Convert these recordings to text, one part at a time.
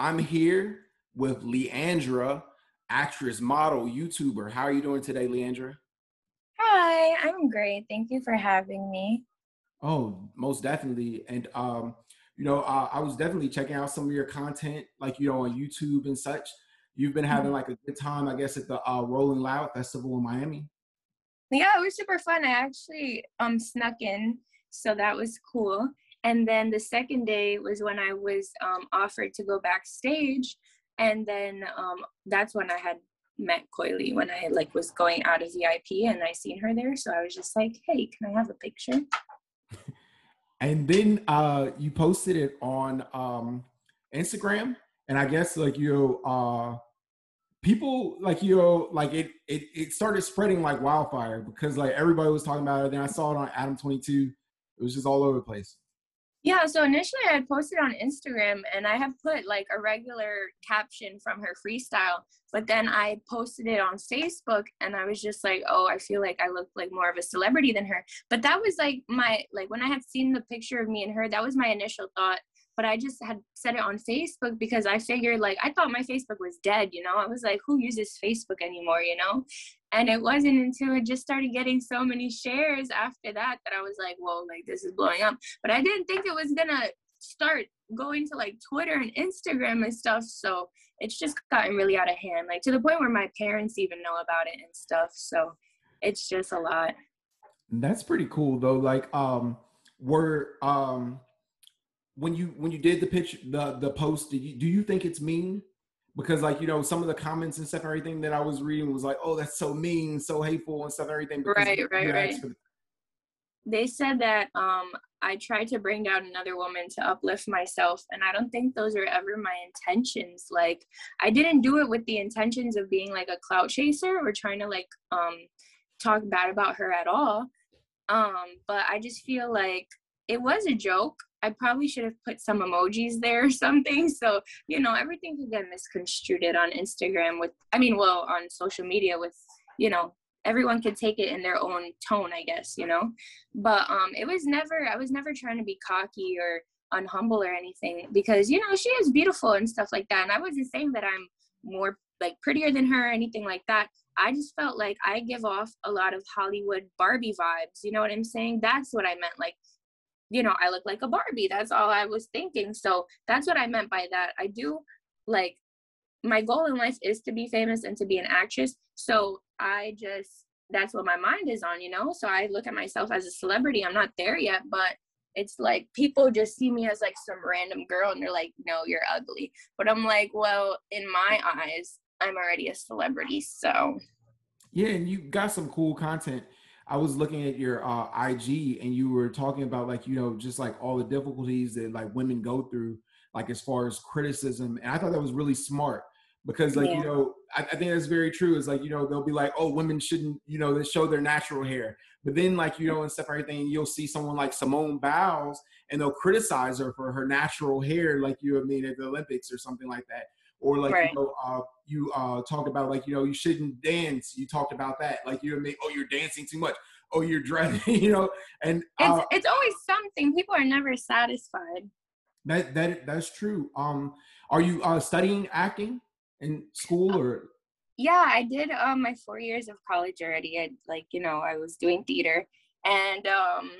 I'm here with Leandra, actress, model, YouTuber. How are you doing today, Leandra? Hi, I'm great. Thank you for having me. Oh, most definitely. And um, you know, uh, I was definitely checking out some of your content, like you know, on YouTube and such. You've been having mm-hmm. like a good time, I guess, at the uh, Rolling Loud Festival in Miami. Yeah, it was super fun. I actually um snuck in, so that was cool. And then the second day was when I was um, offered to go backstage, and then um, that's when I had met Coi Leray when I like was going out of VIP and I seen her there. So I was just like, hey, can I have a picture? and then uh, you posted it on um, Instagram, and I guess like you uh, people like you know like it, it it started spreading like wildfire because like everybody was talking about it. Then I saw it on Adam Twenty Two. It was just all over the place. Yeah, so initially I posted on Instagram and I have put like a regular caption from her freestyle, but then I posted it on Facebook and I was just like, oh, I feel like I look like more of a celebrity than her. But that was like my, like when I had seen the picture of me and her, that was my initial thought but I just had said it on Facebook because I figured like I thought my Facebook was dead, you know. I was like, who uses Facebook anymore, you know? And it wasn't until it just started getting so many shares after that that I was like, whoa, like this is blowing up. But I didn't think it was gonna start going to like Twitter and Instagram and stuff. So it's just gotten really out of hand, like to the point where my parents even know about it and stuff. So it's just a lot. That's pretty cool though. Like, um, were um when you when you did the pitch the the post did you do you think it's mean because like you know some of the comments and stuff and everything that i was reading was like oh that's so mean so hateful and stuff and everything right right right. they said that um i tried to bring down another woman to uplift myself and i don't think those are ever my intentions. Like i didn't do it with the intentions of being like a clout chaser or trying to like um talk bad about her at all. Um but i just feel like it was a joke I probably should have put some emojis there or something. So, you know, everything can get misconstrued on Instagram with, I mean, well, on social media with, you know, everyone could take it in their own tone, I guess, you know. But um it was never I was never trying to be cocky or unhumble or anything because, you know, she is beautiful and stuff like that. And I wasn't saying that I'm more like prettier than her or anything like that. I just felt like I give off a lot of Hollywood Barbie vibes. You know what I'm saying? That's what I meant. Like you know, I look like a Barbie. That's all I was thinking. So that's what I meant by that. I do like my goal in life is to be famous and to be an actress. So I just that's what my mind is on, you know? So I look at myself as a celebrity. I'm not there yet, but it's like people just see me as like some random girl and they're like, no, you're ugly. But I'm like, well, in my eyes, I'm already a celebrity. So yeah, and you got some cool content I was looking at your uh, IG and you were talking about like you know just like all the difficulties that like women go through like as far as criticism and I thought that was really smart because like yeah. you know I, I, think that's very true. It's like you know they'll be like oh women shouldn't you know they show their natural hair. But then like you know and stuff everything you'll see someone like Simone Biles and they'll criticize her for her natural hair like you I mean at the Olympics or something like that or like right. you know uh, you uh, talk about like you know you shouldn't dance. You talked about that. Like you make oh you're dancing too much. Oh you're dressing you know? And uh, it's, it's always something. People are never satisfied. That that that's true. Um are you uh studying acting in school or? Yeah i did um my four years of college already. I like you know i was doing theater. And um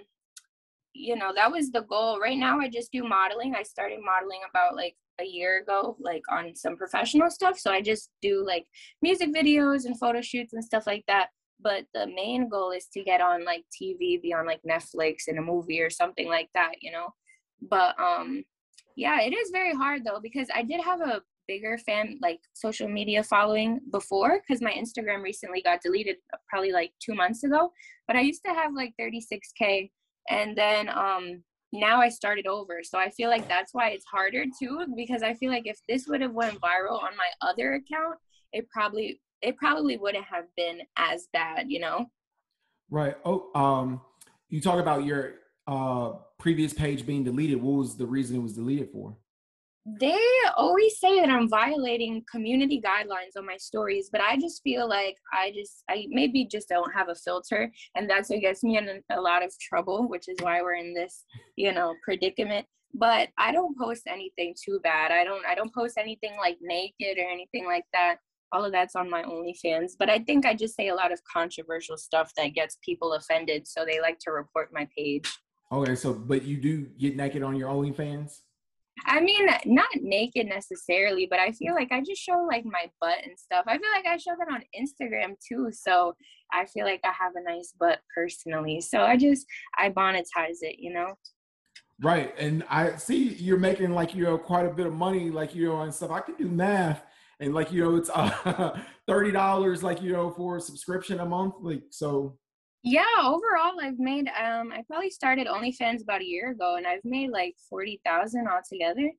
you know that was the goal. Right now i just do modeling. I started modeling about like a year ago like on some professional stuff. So i just do like music videos and photo shoots and stuff like that. But the main goal is to get on like tv be on like netflix in a movie or something like that you know? But um yeah it is very hard though because i did have a bigger fan like social media following before because my instagram recently got deleted probably like two months ago. But i used to have like 36k and then um now I started over. So I feel like that's why it's harder too, because I feel like if this would have went viral on my other account, it probably it probably wouldn't have been as bad, you know? Right. Oh, um, you talk about your uh previous page being deleted. What was the reason it was deleted for? They always say that I'm violating community guidelines on my stories, but I just feel like I just, I maybe just don't have a filter. And that's what gets me in a lot of trouble, which is why we're in this, you know, predicament. but I don't post anything too bad. I don't I don't post anything like naked or anything like that. All of that's on my OnlyFans. But I think I just say a lot of controversial stuff that gets people offended, so they like to report my page. Okay, so but you do get naked on your OnlyFans? I mean, not naked necessarily, but I feel like I just show like my butt and stuff. I feel like I show that on Instagram too. So I feel like I have a nice butt personally. So I just I monetize it, you know. Right. And I see you're making like, you know, quite a bit of money, like, you know, and stuff. I can do math and like, you know, it's uh, $30 like, you know, for a subscription a month. Like, so. Yeah, overall I've made, um, I probably started OnlyFans about a year ago and I've made like 40,000 altogether.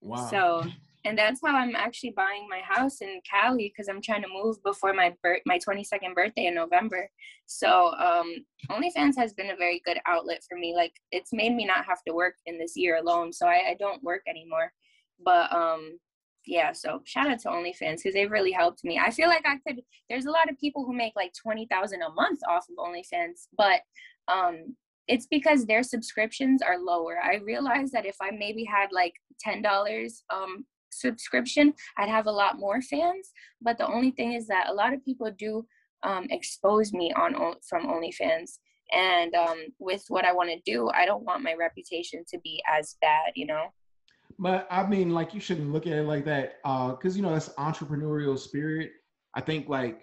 Wow. So and that's how I'm actually buying my house in Cali because I'm trying to move before my birth, my 22nd birthday in November. So um, OnlyFans has been a very good outlet for me. Like it's made me not have to work in this year alone, so I, I don't work anymore. But um, yeah, so shout out to OnlyFans because they've really helped me. I feel like I could. There's a lot of people who make like twenty thousand a month off of OnlyFans, but um, it's because their subscriptions are lower. I realized that if I maybe had like ten dollars um subscription, I'd have a lot more fans. But the only thing is that a lot of people do um, expose me on from OnlyFans, and um, with what I want to do, I don't want my reputation to be as bad, you know. But I mean, like you shouldn't look at it like that, because uh, you know that's entrepreneurial spirit. I think like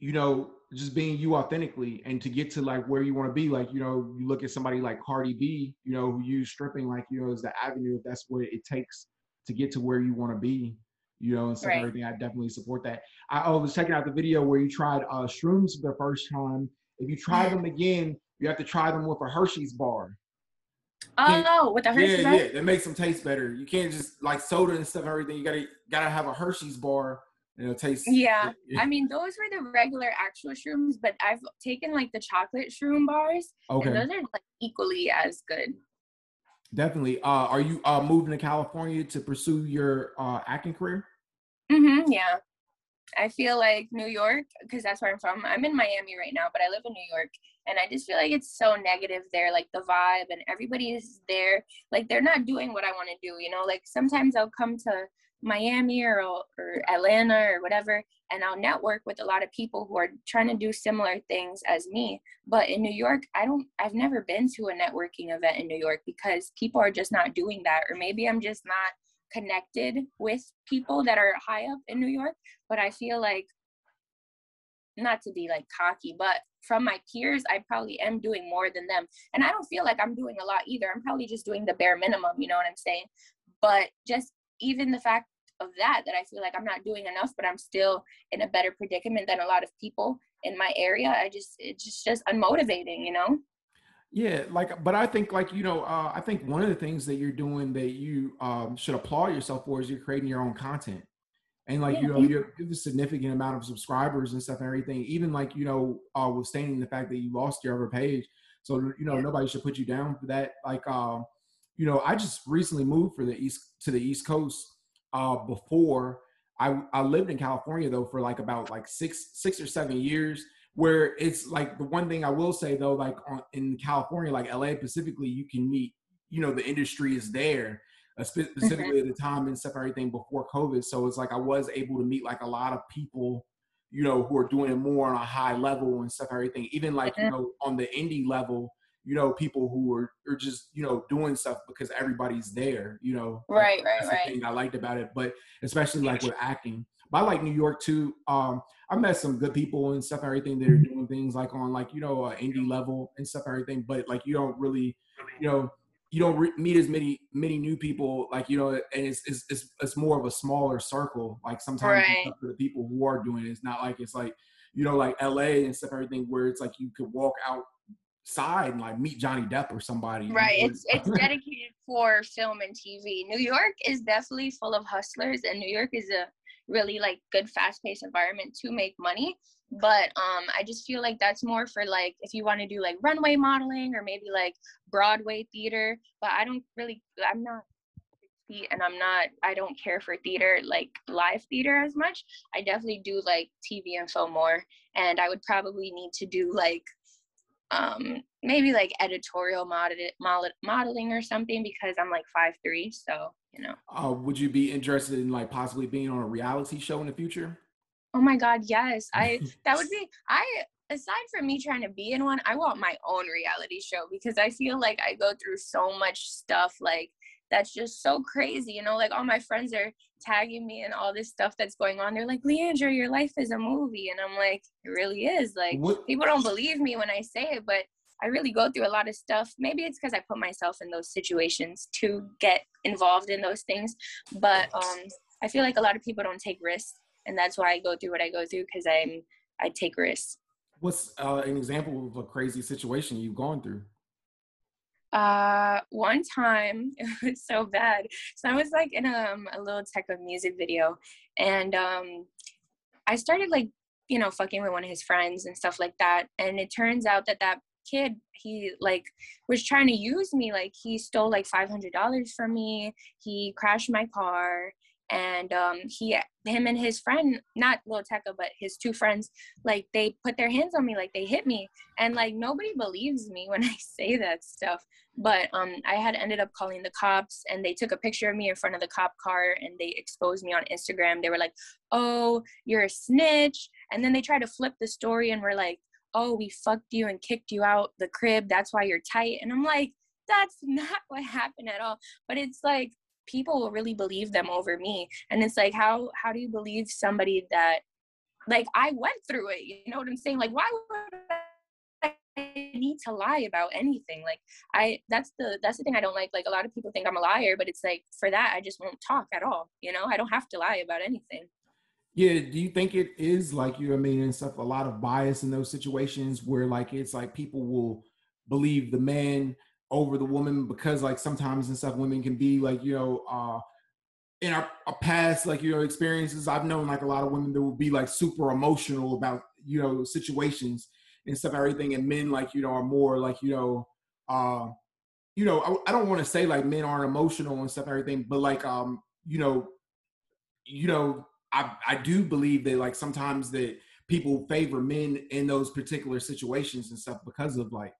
you know just being you authentically and to get to like where you want to be like you know you look at somebody like cardi b you know who use stripping like you know as the avenue if that's what it takes to get to where you want to be, you know, and stuff right. everything. I definitely support that. I, I, was checking out the video where you tried uh, shrooms the first time. If you try them again, you have to try them with a Hershey's bar. Oh, with a Hershey's yeah, bar? Yeah, it makes them taste better. You can't just like soda and stuff, and everything. You gotta gotta have a Hershey's bar and it'll taste. Yeah. yeah. I mean, those were the regular actual shrooms, but I've taken like the chocolate shroom bars. Okay. And those are like equally as good. Definitely. Uh, are you uh, moving to California to pursue your uh, acting career? Mm-hmm. Yeah. I feel like New York, because that's where I'm from. I'm in Miami right now, but I live in New York. And I just feel like it's so negative there, like the vibe and everybody is there. Like they're not doing what I want to do, you know? Like sometimes I'll come to Miami or, or Atlanta or whatever, and I'll network with a lot of people who are trying to do similar things as me. But in New York, I don't, I've never been to a networking event in New York because people are just not doing that. Or maybe I'm just not connected with people that are high up in New York. But I feel like, not to be like cocky, but from my peers, I probably am doing more than them. And I don't feel like I'm doing a lot either. I'm probably just doing the bare minimum, you know what I'm saying? But just even the fact of that that I feel like I'm not doing enough, but I'm still in a better predicament than a lot of people in my area. I just it's just just unmotivating, you know. Yeah, like, but I think like you know, uh, I think one of the things that you're doing that you um, should applaud yourself for is you're creating your own content, and like yeah. you know, you have a significant amount of subscribers and stuff and everything. Even like you know, uh, withstanding the fact that you lost your other page, so you know, yeah. nobody should put you down for that. Like, um, you know, I just recently moved for the east to the East Coast, uh, before. I, I lived in California though for like about like six six or seven years where it's like the one thing I will say though like on, in California like LA specifically you can meet you know the industry is there specifically mm-hmm. at the time and stuff everything before COVID so it's like I was able to meet like a lot of people you know who are doing it more on a high level and stuff everything even like mm-hmm. you know on the indie level you know, people who are, are just, you know, doing stuff because everybody's there, you know. Right, right, that's right. The thing I liked about it. But especially like with acting. But I like New York too. Um, I met some good people and stuff, everything that are doing things like on like, you know, uh, indie level and stuff, everything. But like you don't really, you know, you don't re- meet as many many new people like you know and it's, it's it's it's more of a smaller circle like sometimes right. for the people who are doing it it's not like it's like you know like la and stuff everything where it's like you could walk out side and like meet Johnny Depp or somebody. Right. It's it's dedicated for film and TV. New York is definitely full of hustlers and New York is a really like good fast paced environment to make money. But um I just feel like that's more for like if you want to do like runway modeling or maybe like Broadway theater. But I don't really I'm not and I'm not I don't care for theater like live theater as much. I definitely do like TV and film more and I would probably need to do like um maybe like editorial model, modeling or something because i'm like five three so you know uh, would you be interested in like possibly being on a reality show in the future oh my god yes i that would be i aside from me trying to be in one i want my own reality show because i feel like i go through so much stuff like that's just so crazy you know like all my friends are tagging me and all this stuff that's going on. They're like, Leandra, your life is a movie. And I'm like, it really is. Like, what? people don't believe me when I say it, but I really go through a lot of stuff. Maybe it's because I put myself in those situations to get involved in those things. But um, I feel like a lot of people don't take risks. And that's why I go through what I go through because I'm I take risks. What's uh, an example of a crazy situation you've gone through? uh one time it was so bad so i was like in um, a little type of music video and um i started like you know fucking with one of his friends and stuff like that and it turns out that that kid he like was trying to use me like he stole like $500 from me he crashed my car and um he him and his friend not Lil Tecca but his two friends like they put their hands on me like they hit me. And like nobody believes me when I say that stuff. But um I had ended up calling the cops and they took a picture of me in front of the cop car and they exposed me on Instagram. They were like oh you're a snitch. And then they tried to flip the story and were like oh we fucked you and kicked you out the crib. That's why you're tight. And I'm like that's not what happened at all. But it's like people will really believe them over me. And it's like how how do you believe somebody that like i went through it you know what i'm saying? Like why would I need to lie about anything? Like i that's the that's the thing i don't like. Like a lot of people think i'm a liar but it's like for that i just won't talk at all you know? I don't have to lie about anything. Yeah do you think it is like you i mean and stuff a lot of bias in those situations where like it's like people will believe the man over the woman because like sometimes and stuff women can be like you know uh in our, our, past like you know experiences i've known like a lot of women that will be like super emotional about you know situations and stuff everything and men like you know are more like you know uh you know i, I don't want to say like men aren't emotional and stuff everything but like um you know you know i i do believe that like sometimes that people favor men in those particular situations and stuff because of like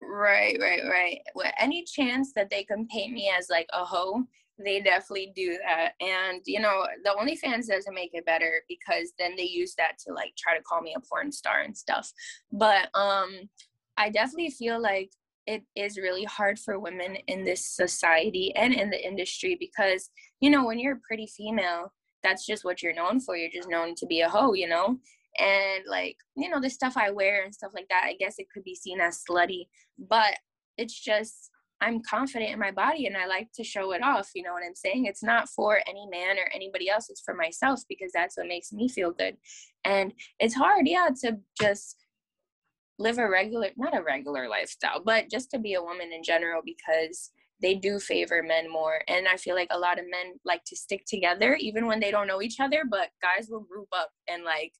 Right, right, right. Well, any chance that they can paint me as like a hoe, they definitely do that. And you know, the OnlyFans doesn't make it better because then they use that to like try to call me a porn star and stuff. But um I definitely feel like it is really hard for women in this society and in the industry because you know when you're a pretty female that's just what you're known for you're just known to be a hoe you know and like you know the stuff i wear and stuff like that i guess it could be seen as slutty but it's just i'm confident in my body and i like to show it off you know what i'm saying? It's not for any man or anybody else it's for myself because that's what makes me feel good. And it's hard yeah to just live a regular not a regular lifestyle but just to be a woman in general because they do favor men more. And i feel like a lot of men like to stick together even when they don't know each other but guys will group up and like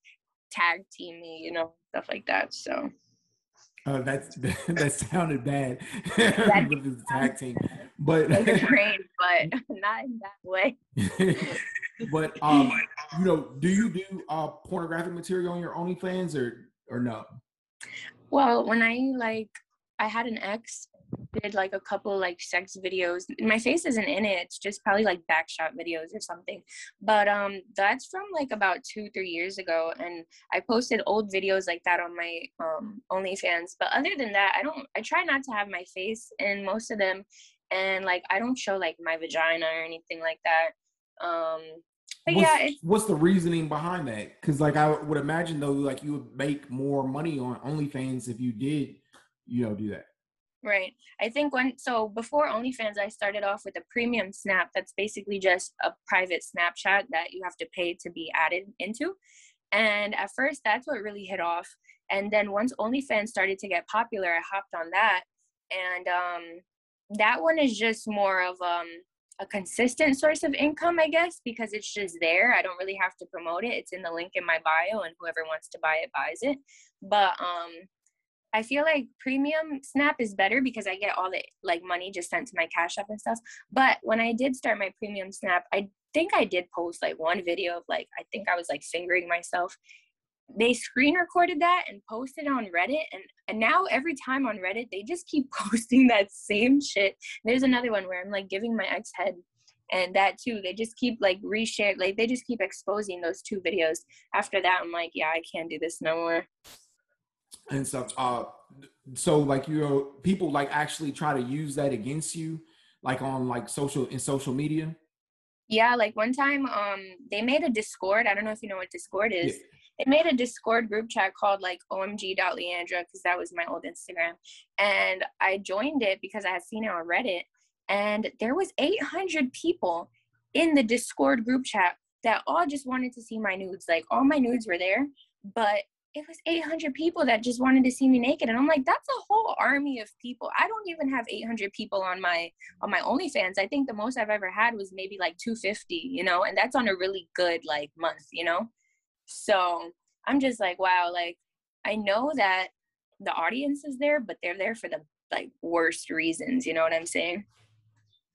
tag team me, you know, stuff like that. So. Oh, that's that sounded bad with the tag team, but great, but not in that way. but um, you know, do you do uh pornographic material on your OnlyFans or or no? Well, when I like, I had an ex did like a couple like sex videos. My face isn't in it. It's just probably like backshot videos or something. But um that's from like about two, three years ago. And I posted old videos like that on my um OnlyFans. But other than that, I don't I try not to have my face in most of them. And like I don't show like my vagina or anything like that. Um but what's, yeah, what's the reasoning behind that? Because like I would imagine though, like you would make more money on OnlyFans if you did, you know, do that. Right. I think when so before OnlyFans, I started off with a premium snap. That's basically just a private Snapchat that you have to pay to be added into. And at first, that's what really hit off. And then once OnlyFans started to get popular, I hopped on that. And um, that one is just more of um, a consistent source of income, I guess, because it's just there. I don't really have to promote it. It's in the link in my bio, and whoever wants to buy it buys it. But um, I feel like premium Snap is better because I get all the like money just sent to my Cash App and stuff. But when I did start my premium Snap, I think I did post like one video of like I think I was like fingering myself. they screen recorded that and posted on Reddit and, and now every time on Reddit they just keep posting that same shit. There's another one where I'm like giving my ex head and that too they just keep like reshare like they just keep exposing those two videos. After that I'm like, yeah, I can't do this no more. And stuff. Uh so like you know people like actually try to use that against you like on like social in social media yeah like one time um they made a discord i don't know if you know what discord is yeah it made a Discord group chat called like omg.leandra because that was my old Instagram. And I joined it because I had seen it on Reddit. And there was 800 people in the Discord group chat that all just wanted to see my nudes. Like all my nudes were there, but it was 800 people that just wanted to see me naked and i'm like that's a whole army of people i don't even have 800 people on my on my onlyfans i think the most i've ever had was maybe like 250 you know and that's on a really good like month you know so I'm just like, wow, like I know that the audience is there, but they're there for the like worst reasons. You know what I'm saying?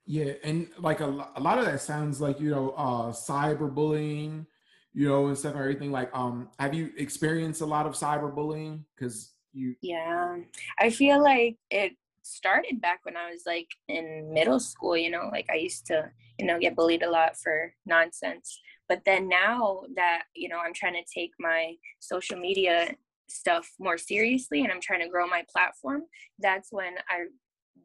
Yeah, and like a, a lot of that sounds like you know uh cyberbullying, you know, and stuff and everything. Like, um, have you experienced a lot of cyberbullying? Because you. Yeah, I feel like it started back when I was like in middle school. You know, like I used to you know get bullied a lot for nonsense but then now that you know i'm trying to take my social media stuff more seriously and i'm trying to grow my platform that's when i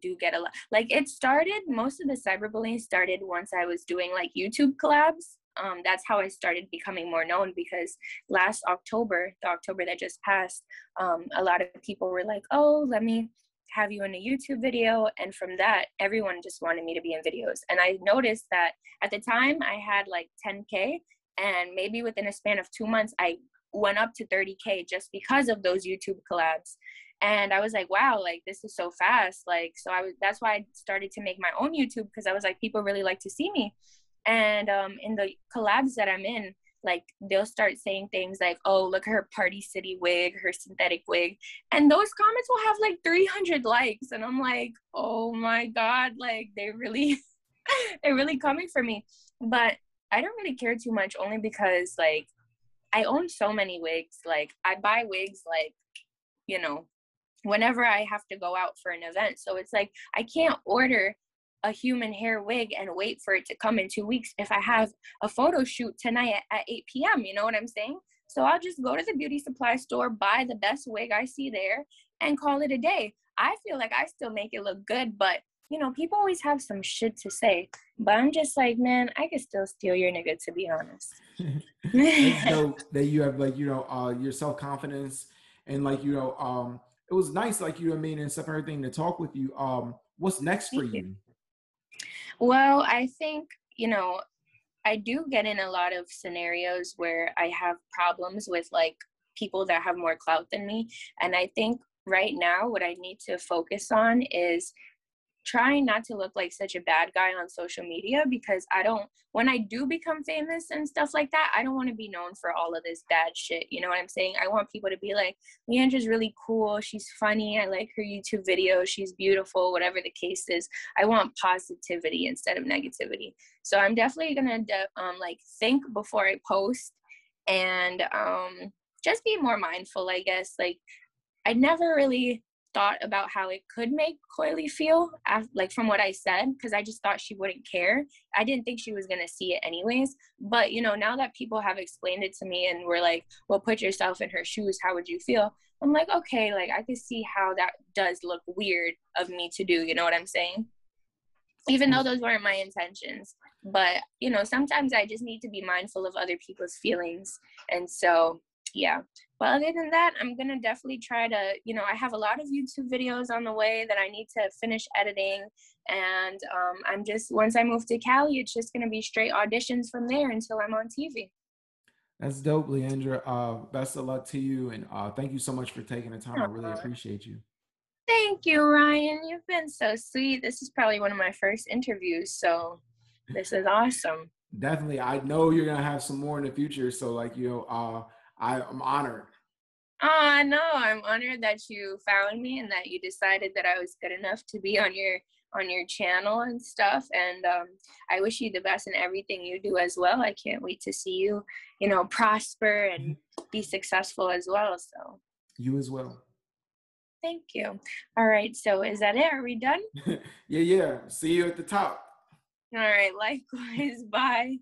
do get a lot like it started most of the cyberbullying started once i was doing like youtube collabs um, that's how I started becoming more known because last October, the October that just passed, um, a lot of people were like, oh, let me have you in a YouTube video. And from that, everyone just wanted me to be in videos. And I noticed that at the time I had like 10K, and maybe within a span of two months, I went up to 30K just because of those YouTube collabs. And I was like, wow, like this is so fast. Like, so I was, that's why I started to make my own YouTube because I was like, people really like to see me. And um, in the collabs that I'm in, like they'll start saying things like oh look at her party city wig her synthetic wig. And those comments will have like 300 likes. And i'm like oh my god like they really they're really coming for me. But i don't really care too much only because like i own so many wigs. Like i buy wigs like you know whenever i have to go out for an event. So it's like i can't order a human hair wig and wait for it to come in two weeks if I have a photo shoot tonight at, at 8 p.m. You know what I'm saying? So I'll just go to the beauty supply store, buy the best wig I see there, and call it a day. I feel like I still make it look good, but you know, people always have some shit to say. But I'm just like, man, I could still steal your nigga to be honest. so that you have like, you know, uh your self-confidence and like, you know, um it was nice, like you know I mean, and stuff and everything to talk with you. Um, what's next for you? Well, I think, you know, I do get in a lot of scenarios where I have problems with like people that have more clout than me. And I think right now, what I need to focus on is trying not to look like such a bad guy on social media because I don't when I do become famous and stuff like that, I don't want to be known for all of this bad shit. You know what I'm saying? I want people to be like, Leandra's really cool, she's funny, I like her YouTube videos, she's beautiful, whatever the case is. I want positivity instead of negativity. So I'm definitely gonna de- um like think before I post and um just be more mindful, I guess. Like I never really thought about how it could make Coi Leray feel, like from what I said, because I just thought she wouldn't care. I didn't think she was gonna see it anyways. But you know, now that people have explained it to me and were like, "Well, put yourself in her shoes. How would you feel?" I'm like, okay, like I could see how that does look weird of me to do. You know what I'm saying? Even though those weren't my intentions, but you know, sometimes I just need to be mindful of other people's feelings, and so yeah. But other than that i'm gonna definitely try to you know i have a lot of youtube videos on the way that i need to finish editing and um, i'm just once i move to cali it's just gonna be straight auditions from there until i'm on tv that's dope leandra. Uh, best of luck to you and uh, thank you so much for taking the time. I really appreciate you. Thank you ryan. You've been so sweet. This is probably one of my first interviews so this is awesome. Definitely. I know you're gonna have some more in the future so like you know uh I, am honored. Oh no, I'm honored that you found me and that you decided that I was good enough to be on your on your channel and stuff. And um, I wish you the best in everything you do as well. I can't wait to see you, you know, prosper and be successful as well. So you as well. Thank you. All right. So is that it? Are we done? yeah, yeah. See you at the top. All right. Likewise. Bye.